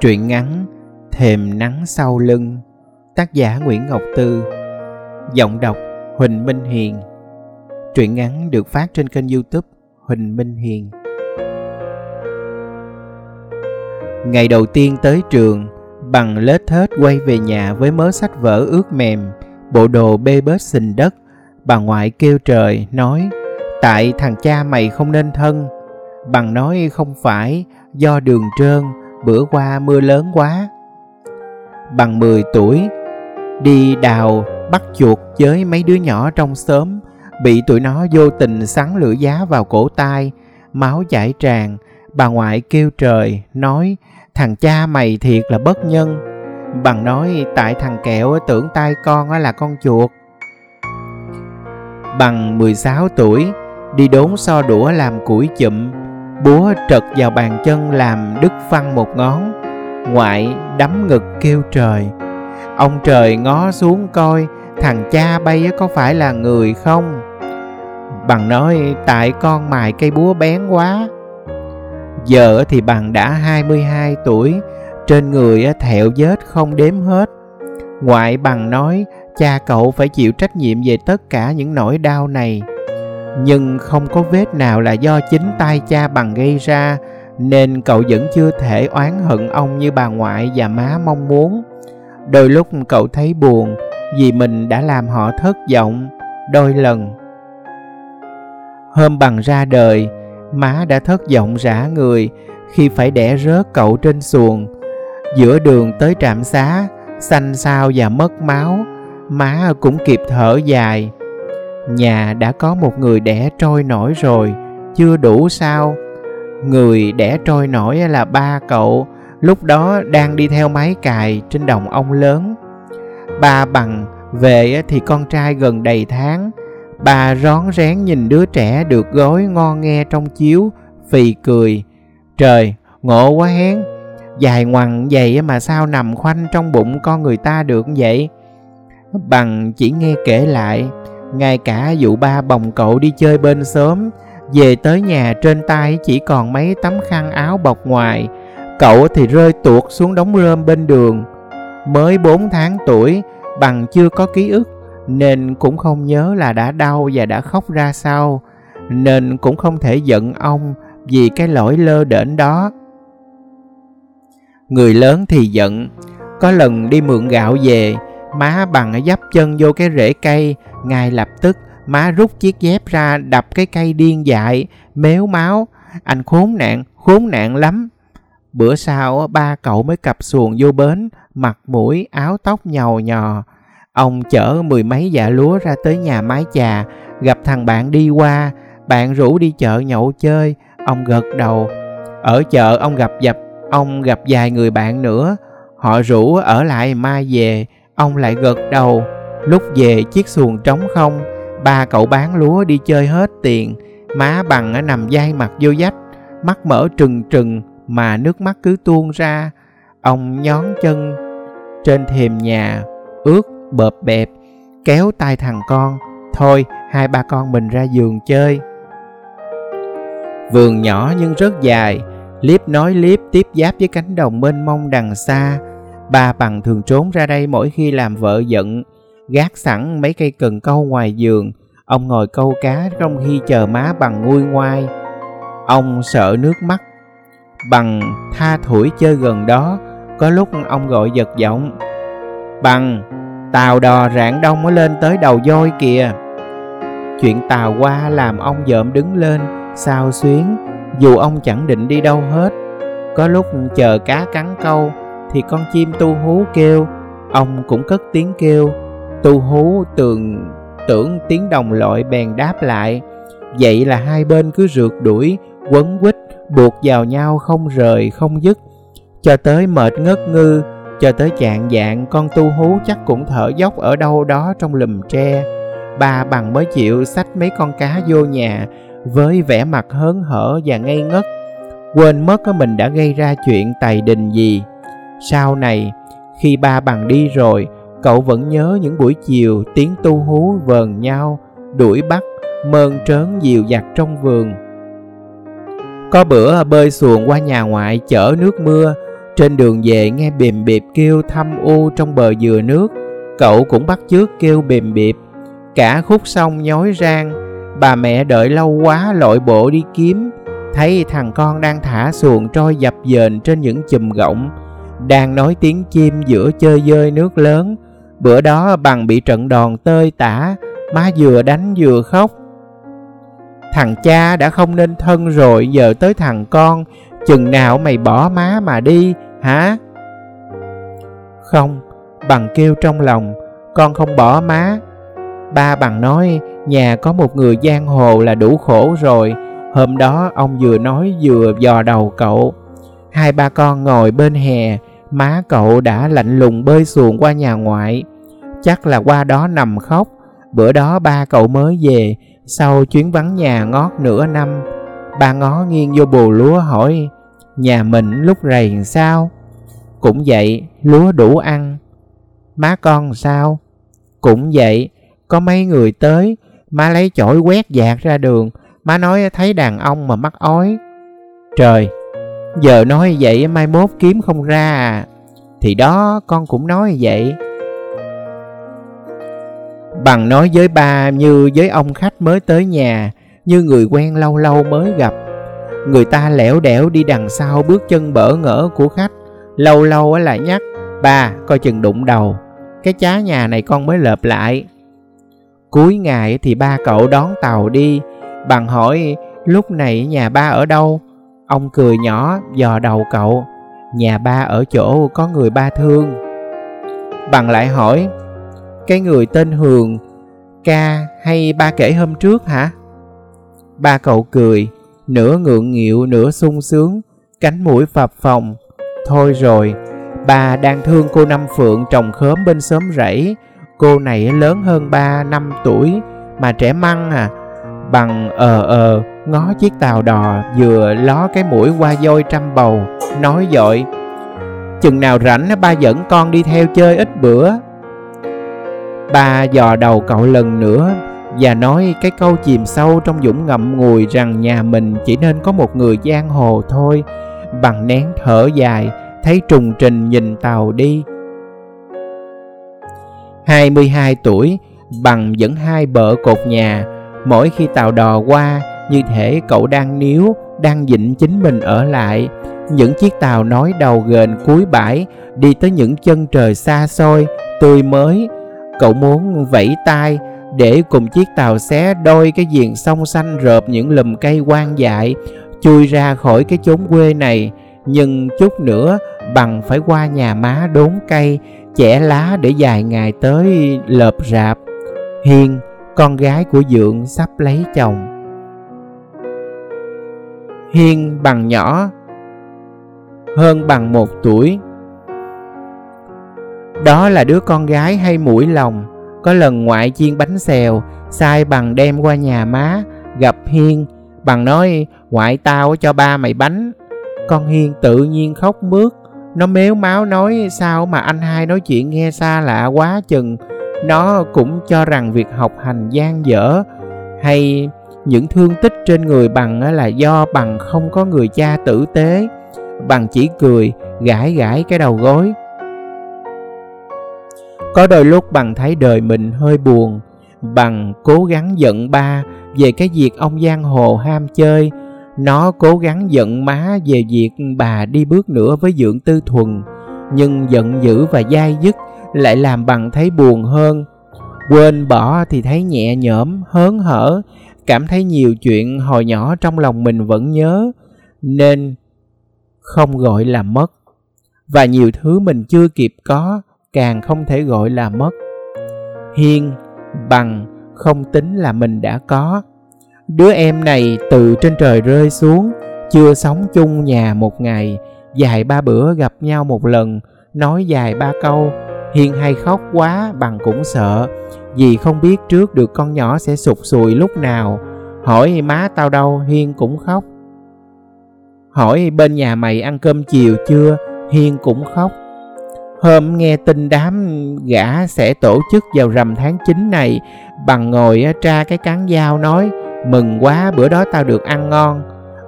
Truyện ngắn Thềm nắng sau lưng, Tác giả Nguyễn Ngọc Tư, Giọng đọc Huỳnh Minh Hiền. Truyện ngắn được phát trên kênh youtube Huỳnh Minh Hiền. Ngày đầu tiên tới trường, Bằng lết thết quay về nhà với mớ sách vở ướt mềm, Bộ đồ bê bết xình đất, Bà ngoại kêu trời, nói, Tại thằng cha mày không nên thân. Bằng nói, không phải, do đường trơn bữa qua mưa lớn quá. Bằng 10 tuổi, đi đào bắt chuột với mấy đứa nhỏ trong xóm, bị tụi nó vô tình sắn lửa giá vào cổ tay máu chảy tràn, bà ngoại kêu trời, nói thằng cha mày thiệt là bất nhân. Bằng nói tại thằng kẹo tưởng tay con là con chuột. Bằng 16 tuổi, đi đốn so đũa làm củi chụm, búa trật vào bàn chân làm đứt văng một ngón, ngoại đấm ngực kêu trời. Ông trời ngó xuống coi, thằng cha bay có phải là người không? Bằng nói, tại con mài cây búa bén quá. Giờ thì bằng đã 22 tuổi, trên người thẹo vết không đếm hết. Ngoại bằng nói, cha cậu phải chịu trách nhiệm về tất cả những nỗi đau này nhưng không có vết nào là do chính tay cha bằng gây ra, nên cậu vẫn chưa thể oán hận ông như bà ngoại và má mong muốn. Đôi lúc cậu thấy buồn vì mình đã làm họ thất vọng đôi lần. Hôm bằng ra đời, má đã thất vọng rã người khi phải đẻ rớt cậu trên xuồng. Giữa đường tới trạm xá, xanh xao và mất máu, má cũng kịp thở dài nhà đã có một người đẻ trôi nổi rồi, chưa đủ sao? Người đẻ trôi nổi là ba cậu, lúc đó đang đi theo máy cài trên đồng ông lớn. Ba bằng về thì con trai gần đầy tháng. Bà rón rén nhìn đứa trẻ được gối ngon nghe trong chiếu, phì cười. Trời, ngộ quá hén. Dài ngoằn vậy mà sao nằm khoanh trong bụng con người ta được vậy? Bằng chỉ nghe kể lại ngay cả dụ ba bồng cậu đi chơi bên sớm, về tới nhà trên tay chỉ còn mấy tấm khăn áo bọc ngoài. Cậu thì rơi tuột xuống đống rơm bên đường. Mới 4 tháng tuổi bằng chưa có ký ức nên cũng không nhớ là đã đau và đã khóc ra sao. Nên cũng không thể giận ông vì cái lỗi lơ đễnh đó. Người lớn thì giận có lần đi mượn gạo về má bằng dắp chân vô cái rễ cây ngay lập tức, má rút chiếc dép ra đập cái cây điên dại, méo máu. Anh khốn nạn khốn nạn lắm. Bữa sau, ba cậu mới cặp xuồng vô bến, mặt mũi, áo tóc nhầu nhò. Ông chở mười mấy dạ lúa ra tới nhà mái chà, gặp thằng bạn đi qua. Bạn rủ đi chợ nhậu chơi, ông gật đầu. Ở chợ ông gặp dập, ông gặp vài người bạn nữa. Họ rủ ở lại mai về ông lại gật đầu. Lúc về, chiếc xuồng trống không, ba cậu bán lúa đi chơi hết tiền. Má bằng nằm dai mặt vô dách, mắt mở trừng trừng mà nước mắt cứ tuôn ra. Ông nhón chân trên thềm nhà, ướt, bợp bẹp, kéo tay thằng con. Thôi, hai ba con mình ra giường chơi. Vườn nhỏ nhưng rất dài. Liếp nói liếp tiếp giáp với cánh đồng mênh mông đằng xa ba bằng thường trốn ra đây mỗi khi làm vợ giận. Gác sẵn mấy cây cần câu ngoài giường. Ông ngồi câu cá trong khi chờ má bằng nguôi ngoai. Ông sợ nước mắt. Bằng tha thủi chơi gần đó, có lúc ông gọi giật giọng. Bằng, tàu đò rạng đông mới lên tới đầu voi kìa. Chuyện tàu qua làm ông dợm đứng lên, sao xuyến, dù ông chẳng định đi đâu hết. Có lúc chờ cá cắn câu thì con chim tu hú kêu. Ông cũng cất tiếng kêu. Tu hú tưởng tưởng tiếng đồng loại bèn đáp lại. Vậy là hai bên cứ rượt đuổi, quấn quýt, buộc vào nhau không rời, không dứt. Cho tới mệt ngất ngư, cho tới chạng dạng, con tu hú chắc cũng thở dốc ở đâu đó trong lùm tre. Ba bằng mới chịu xách mấy con cá vô nhà, với vẻ mặt hớn hở và ngây ngất. Quên mất mình đã gây ra chuyện tài đình gì sau này khi ba bằng đi rồi cậu vẫn nhớ những buổi chiều tiếng tu hú vờn nhau đuổi bắt mơn trớn dìu dặt trong vườn có bữa bơi xuồng qua nhà ngoại chở nước mưa Trên đường về nghe bìm bịp kêu thăm u trong bờ dừa nước, cậu cũng bắt chước kêu bìm bịp. Cả khúc sông nhói rang, bà mẹ đợi lâu quá lội bộ đi kiếm, thấy thằng con đang thả xuồng trôi dập dềnh trên những chùm gọng, đang nói tiếng chim giữa chơi dơi nước lớn. Bữa đó bằng bị trận đòn tơi tả, má vừa đánh vừa khóc. Thằng cha đã không nên thân rồi, giờ tới thằng con, chừng nào mày bỏ má mà đi, hả? Không, bằng kêu trong lòng, con không bỏ má. Ba bằng nói, nhà có một người giang hồ là đủ khổ rồi. Hôm đó ông vừa nói vừa dò đầu cậu. Hai ba con ngồi bên hè, má cậu đã lạnh lùng bơi xuồng qua nhà ngoại. Chắc là qua đó nằm khóc. Bữa đó ba cậu mới về, sau chuyến vắng nhà ngót nửa năm. Ba ngó nghiêng vô bù lúa hỏi, nhà mình lúc rầy sao? Cũng vậy, lúa đủ ăn. Má con sao? Cũng vậy, có mấy người tới, má lấy chổi quét dạt ra đường, má nói thấy đàn ông mà mắc ói. Trời, giờ nói vậy mai mốt kiếm không ra à. Thì đó con cũng nói vậy. Bằng nói với ba như với ông khách mới tới nhà, như người quen lâu lâu mới gặp. Người ta lẻo đẻo đi đằng sau bước chân bỡ ngỡ của khách, lâu lâu lại nhắc, ba coi chừng đụng đầu, cái chá nhà này con mới lợp lại. Cuối ngày thì ba cậu đón tàu đi, bằng hỏi lúc này nhà ba ở đâu? Ông cười nhỏ dò đầu cậu, nhà ba ở chỗ có người ba thương. Bằng lại hỏi, cái người tên Hường, ca hay ba kể hôm trước hả? Ba cậu cười, nửa ngượng nghịu nửa sung sướng, cánh mũi phập phồng. Thôi rồi, bà đang thương cô Năm Phượng trồng khóm bên xóm rẫy. Cô này lớn hơn ba năm tuổi, mà trẻ măng à. Bằng ờ ờ, ngó chiếc tàu đò vừa ló cái mũi qua dôi trăm bầu, nói dội. Chừng nào rảnh ba dẫn con đi theo chơi ít bữa. Ba dò đầu cậu lần nữa và nói cái câu chìm sâu trong dũng ngậm ngùi rằng nhà mình chỉ nên có một người giang hồ thôi bằng nén thở dài thấy trùng trình nhìn tàu đi 22 tuổi bằng dẫn hai bờ cột nhà mỗi khi tàu đò qua, như thể cậu đang níu, đang dịnh chính mình ở lại. Những chiếc tàu nói đầu ghềnh cuối bãi, đi tới những chân trời xa xôi, tươi mới. Cậu muốn vẫy tay để cùng chiếc tàu xé đôi cái giềng sông xanh rợp những lùm cây quan dại, chui ra khỏi cái chốn quê này. Nhưng chút nữa, bằng phải qua nhà má đốn cây, chẻ lá để dài ngày tới lợp rạp. Hiền con gái của dượng sắp lấy chồng hiên bằng nhỏ hơn bằng một tuổi đó là đứa con gái hay mũi lòng có lần ngoại chiên bánh xèo, sai bằng đem qua nhà má, gặp Hiên. Bằng nói, ngoại tao cho ba mày bánh. Con Hiên tự nhiên khóc mướt. Nó méo máu nói sao mà anh hai nói chuyện nghe xa lạ quá chừng. Nó cũng cho rằng việc học hành gian dở hay những thương tích trên người bằng là do bằng không có người cha tử tế. Bằng chỉ cười, gãi gãi cái đầu gối. Có đôi lúc bằng thấy đời mình hơi buồn, bằng cố gắng giận ba về cái việc ông giang hồ ham chơi, nó cố gắng giận má về việc bà đi bước nữa với dưỡng tư thuần, nhưng giận dữ và dai dứt lại làm bằng thấy buồn hơn. Quên bỏ thì thấy nhẹ nhõm, hớn hở, cảm thấy nhiều chuyện hồi nhỏ trong lòng mình vẫn nhớ, nên không gọi là mất. Và nhiều thứ mình chưa kịp có càng không thể gọi là mất hiên bằng không tính là mình đã có đứa em này từ trên trời rơi xuống chưa sống chung nhà một ngày dài ba bữa gặp nhau một lần nói dài ba câu hiên hay khóc quá, bằng cũng sợ, vì không biết trước được con nhỏ sẽ sụt sùi lúc nào. Hỏi, má, tao đâu? Hiên cũng khóc. Hỏi, bên nhà mày ăn cơm chiều chưa? Hiên cũng khóc. Hôm nghe tin đám gã sẽ tổ chức vào rằm tháng 9 này, Bằng ngồi tra cái cán dao nói, Mừng quá, bữa đó tao được ăn ngon.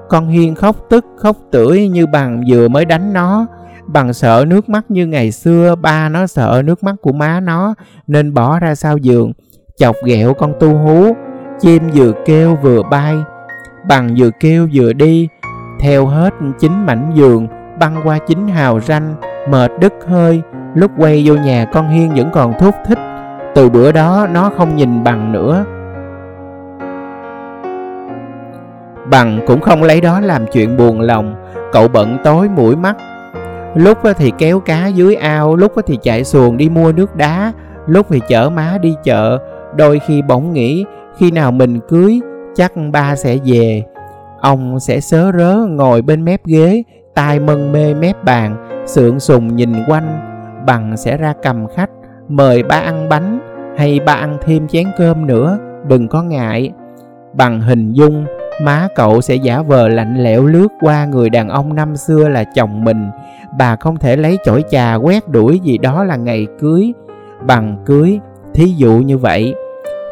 Con Hiên khóc tức, khóc tưởi như bằng vừa mới đánh nó. Bằng sợ nước mắt như ngày xưa, Ba nó sợ nước mắt của má nó, Nên bỏ ra sau giường. Chọc ghẹo con tu hú, Chim vừa kêu vừa bay. Bằng vừa kêu vừa đi, Theo hết chính mảnh giường Băng qua chính hào ranh, Mệt đứt hơi. Lúc quay vô nhà con Hiên vẫn còn thúc thích. Từ bữa đó nó không nhìn bằng nữa. Bằng cũng không lấy đó làm chuyện buồn lòng. Cậu bận tối mũi mắt. Lúc thì kéo cá dưới ao, Lúc thì chạy xuồng đi mua nước đá, Lúc thì chở má đi chợ. Đôi khi bỗng nghĩ, Khi nào mình cưới, Chắc ba sẽ về. Ông sẽ sớ rớ ngồi bên mép ghế, tai mân mê mép bàn, Sượng sùng nhìn quanh. Bằng sẽ ra cầm khách, Mời ba ăn bánh, Hay ba ăn thêm chén cơm nữa, Đừng có ngại. Bằng hình dung má cậu sẽ giả vờ lạnh lẽo lướt qua người đàn ông năm xưa là chồng mình. Bà không thể lấy chổi chà quét đuổi gì đó là ngày cưới. Bằng cưới, thí dụ như vậy.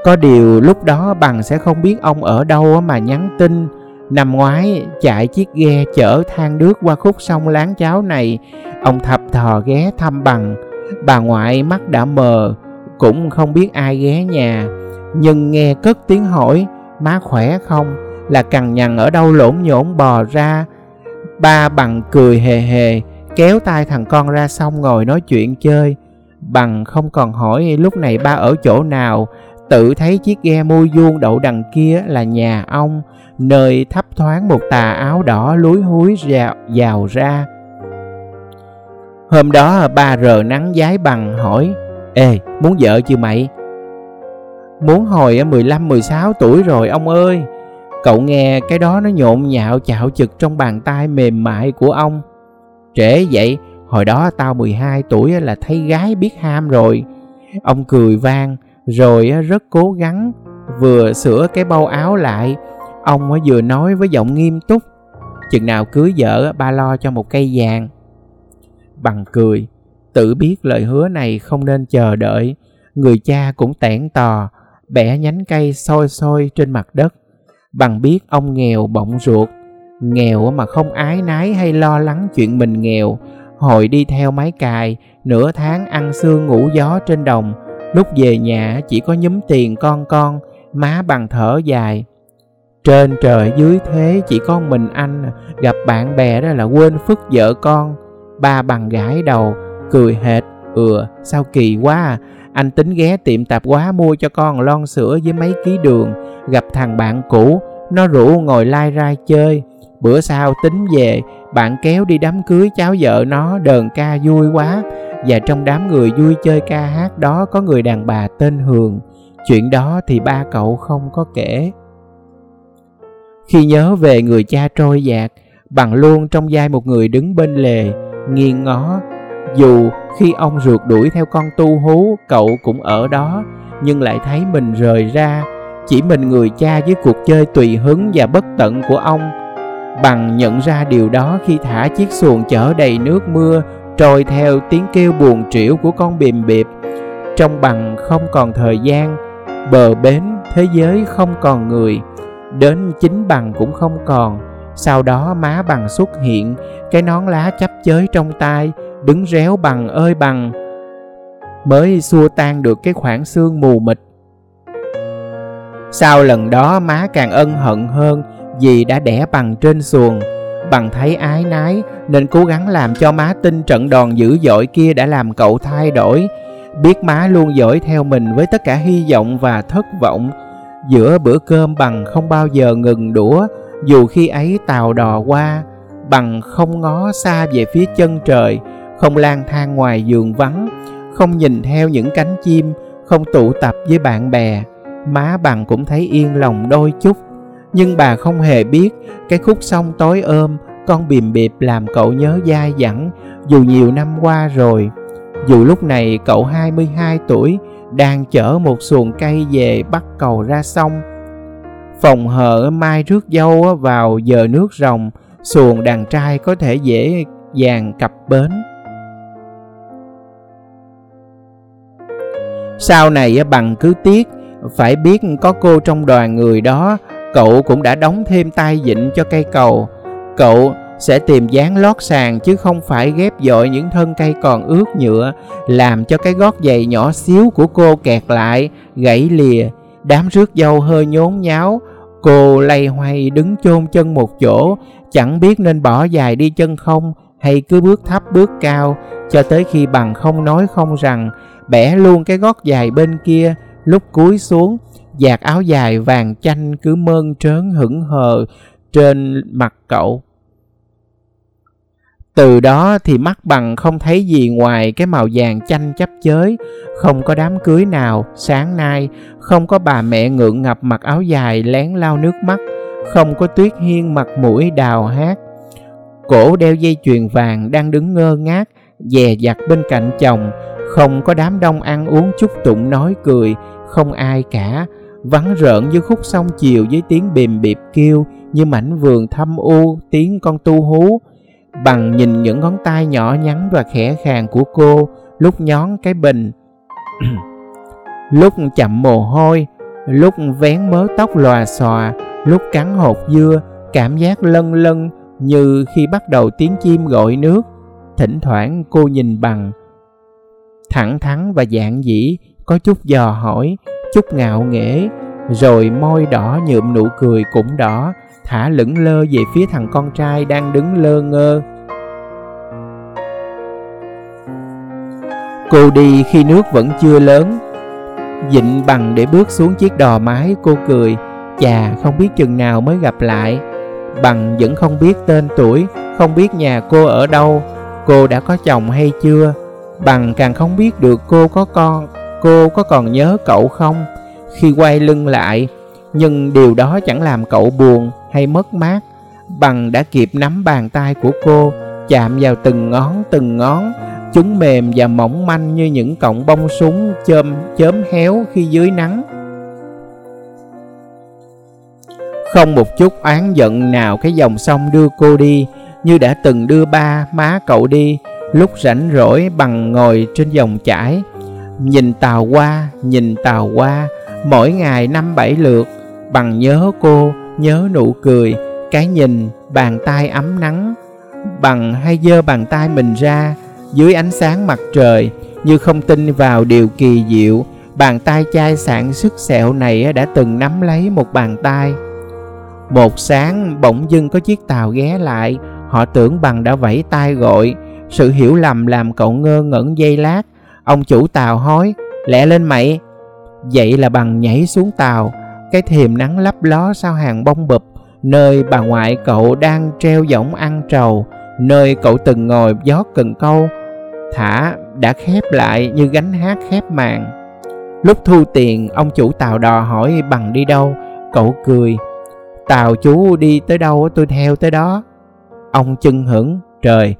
Có điều lúc đó bằng sẽ không biết ông ở đâu mà nhắn tin. Năm ngoái, chạy chiếc ghe chở than nước qua khúc sông láng cháo này. Ông thập thò ghé thăm bằng. Bà ngoại mắt đã mờ, cũng không biết ai ghé nhà. Nhưng nghe cất tiếng hỏi, má khỏe không? Là cằn nhằn ở đâu lỗn nhổn bò ra. Ba bằng cười hề hề kéo tay thằng con ra xong ngồi nói chuyện chơi. Bằng không còn hỏi lúc này ba ở chỗ nào tự thấy chiếc ghe môi vuông đậu đằng kia là nhà ông nơi thấp thoáng một tà áo đỏ lúi húi rào, dào ra. Hôm đó ba rờ nắng giái bằng hỏi ê muốn vợ chưa mày? Muốn hồi 15 16 tuổi rồi ông ơi. Cậu nghe cái đó nó nhộn nhạo chạo chực trong bàn tay mềm mại của ông. Trễ vậy, hồi đó tao 12 tuổi là thấy gái biết ham rồi. Ông cười vang, rồi rất cố gắng, vừa sửa cái bao áo lại. Ông vừa nói với giọng nghiêm túc, chừng nào cưới vợ ba lo cho một cây vàng. Bằng cười, tự biết lời hứa này không nên chờ đợi, người cha cũng tẻn tò, bẻ nhánh cây soi soi trên mặt đất bằng biết ông nghèo bọng ruột. Nghèo mà không ái nái hay lo lắng chuyện mình nghèo. Hồi đi theo máy cài, nửa tháng ăn xương ngủ gió trên đồng. Lúc về nhà chỉ có nhúm tiền con con, má bằng thở dài. Trên trời dưới thế chỉ có mình anh, gặp bạn bè đó là quên phức vợ con. Ba bằng gãi đầu, cười hệt ừ sao kỳ quá à anh tính ghé tiệm tạp hóa mua cho con lon sữa với mấy ký đường. Gặp thằng bạn cũ, nó rủ ngồi lai rai chơi. Bữa sau tính về, bạn kéo đi đám cưới cháu vợ nó, đờn ca vui quá. Và trong đám người vui chơi ca hát đó có người đàn bà tên hường. Chuyện đó thì ba cậu không có kể. Khi nhớ về người cha trôi dạt, bằng luôn trong vai một người đứng bên lề, nghiêng ngó dù khi ông rượt đuổi theo con tu hú, cậu cũng ở đó, nhưng lại thấy mình rời ra. Chỉ mình người cha với cuộc chơi tùy hứng và bất tận của ông. Bằng nhận ra điều đó khi thả chiếc xuồng chở đầy nước mưa, trôi theo tiếng kêu buồn trĩu của con bìm bịp, trong bằng không còn thời gian, bờ bến thế giới không còn người, đến chính bằng cũng không còn. Sau đó má bằng xuất hiện, cái nón lá chấp chới trong tay đứng réo bằng ơi bằng mới xua tan được cái khoảng sương mù mịt. Sau lần đó má càng ân hận hơn vì đã đẻ bằng trên xuồng, bằng thấy ái nái nên cố gắng làm cho má tin trận đòn dữ dội kia đã làm cậu thay đổi. Biết má luôn dõi theo mình với tất cả hy vọng và thất vọng, giữa bữa cơm bằng không bao giờ ngừng đũa, dù khi ấy tàu đò qua, bằng không ngó xa về phía chân trời không lang thang ngoài giường vắng, không nhìn theo những cánh chim, không tụ tập với bạn bè. Má bằng cũng thấy yên lòng đôi chút. Nhưng bà không hề biết, cái khúc sông tối ôm, con bìm bịp làm cậu nhớ dai dẳng, dù nhiều năm qua rồi. Dù lúc này cậu 22 tuổi, đang chở một xuồng cây về bắt cầu ra sông. Phòng hờ mai rước dâu vào giờ nước rồng xuồng đàn trai có thể dễ dàng cập bến. Sau này bằng cứ tiếc, phải biết có cô trong đoàn người đó, cậu cũng đã đóng thêm tay vịn cho cây cầu. Cậu sẽ tìm dáng lót sàn chứ không phải ghép dội những thân cây còn ướt nhựa, làm cho cái gót giày nhỏ xíu của cô kẹt lại, gãy lìa. Đám rước dâu hơi nhốn nháo, cô lay hoay đứng chôn chân một chỗ, chẳng biết nên bỏ dài đi chân không hay cứ bước thấp bước cao, cho tới khi bằng không nói không rằng bẻ luôn cái gót dài bên kia, lúc cúi xuống giạt áo dài vàng chanh cứ mơn trớn hững hờ trên mặt cậu. Từ đó thì mắt bằng không thấy gì ngoài cái màu vàng chanh chấp chới, không có đám cưới nào, sáng nay, không có bà mẹ ngượng ngập mặc áo dài lén lau nước mắt, không có tuyết hiên mặt mũi đào hát. Cổ đeo dây chuyền vàng đang đứng ngơ ngác, dè dặt bên cạnh chồng không có đám đông ăn uống chúc tụng nói cười, không ai cả. Vắng rợn như khúc sông chiều với tiếng bìm bịp kêu, như mảnh vườn thâm u, tiếng con tu hú. Bằng nhìn những ngón tay nhỏ nhắn và khẽ khàng của cô, lúc nhón cái bình. Lúc chậm mồ hôi, lúc vén mớ tóc lòa xòa, lúc cắn hột dưa, cảm giác lân lân như khi bắt đầu tiếng chim gọi nước. Thỉnh thoảng cô nhìn bằng thẳng thắn và giản dĩ có chút dò hỏi, chút ngạo nghễ, rồi môi đỏ nhuộm nụ cười cũng đỏ, thả lững lơ về phía thằng con trai đang đứng lơ ngơ. Cô đi khi nước vẫn chưa lớn, dịnh bằng để bước xuống chiếc đò mái, cô cười, chà, không biết chừng nào mới gặp lại. Bằng vẫn không biết tên tuổi, không biết nhà cô ở đâu, cô đã có chồng hay chưa? Bằng càng không biết được cô có con, cô có còn nhớ cậu không? Khi quay lưng lại, nhưng điều đó chẳng làm cậu buồn hay mất mát. Bằng đã kịp nắm bàn tay của cô, chạm vào từng ngón từng ngón. Chúng mềm và mỏng manh như những cọng bông súng chôm chớm héo khi dưới nắng. Không một chút oán giận nào cái dòng sông đưa cô đi, như đã từng đưa ba má cậu đi lúc rảnh rỗi bằng ngồi trên dòng chảy. Nhìn tàu qua, nhìn tàu qua, mỗi ngày năm bảy lượt. Bằng nhớ cô, nhớ nụ cười, cái nhìn, bàn tay ấm nắng. Bằng hay giơ bàn tay mình ra, dưới ánh sáng mặt trời, như không tin vào điều kỳ diệu. Bàn tay chai sạn sức sẹo này đã từng nắm lấy một bàn tay. Một sáng, bỗng dưng có chiếc tàu ghé lại. Họ tưởng bằng đã vẫy tay gọi sự hiểu lầm làm cậu ngơ ngẩn giây lát. Ông chủ tàu hói, lẹ lên mày. Vậy là bằng nhảy xuống tàu. Cái thềm nắng lấp ló sau hàng bông bụp, nơi bà ngoại cậu đang treo võng ăn trầu, nơi cậu từng ngồi gió cần câu. Thả đã khép lại như gánh hát khép màn. Lúc thu tiền, ông chủ tàu đò hỏi, bằng đi đâu? Cậu cười tàu chú đi tới đâu tôi theo tới đó. Ông chưng hửng, trời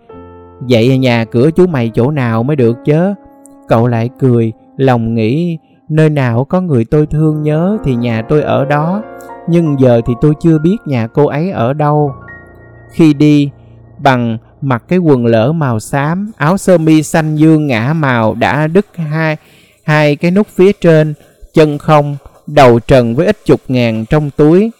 vậy nhà cửa chú mày chỗ nào mới được chứ? Cậu lại cười, lòng nghĩ, nơi nào có người tôi thương nhớ thì nhà tôi ở đó. Nhưng giờ thì tôi chưa biết nhà cô ấy ở đâu. Khi đi, bằng mặc cái quần lỡ màu xám, áo sơ mi xanh dương ngã màu đã đứt hai hai cái nút phía trên, chân không, đầu trần với ít chục ngàn trong túi.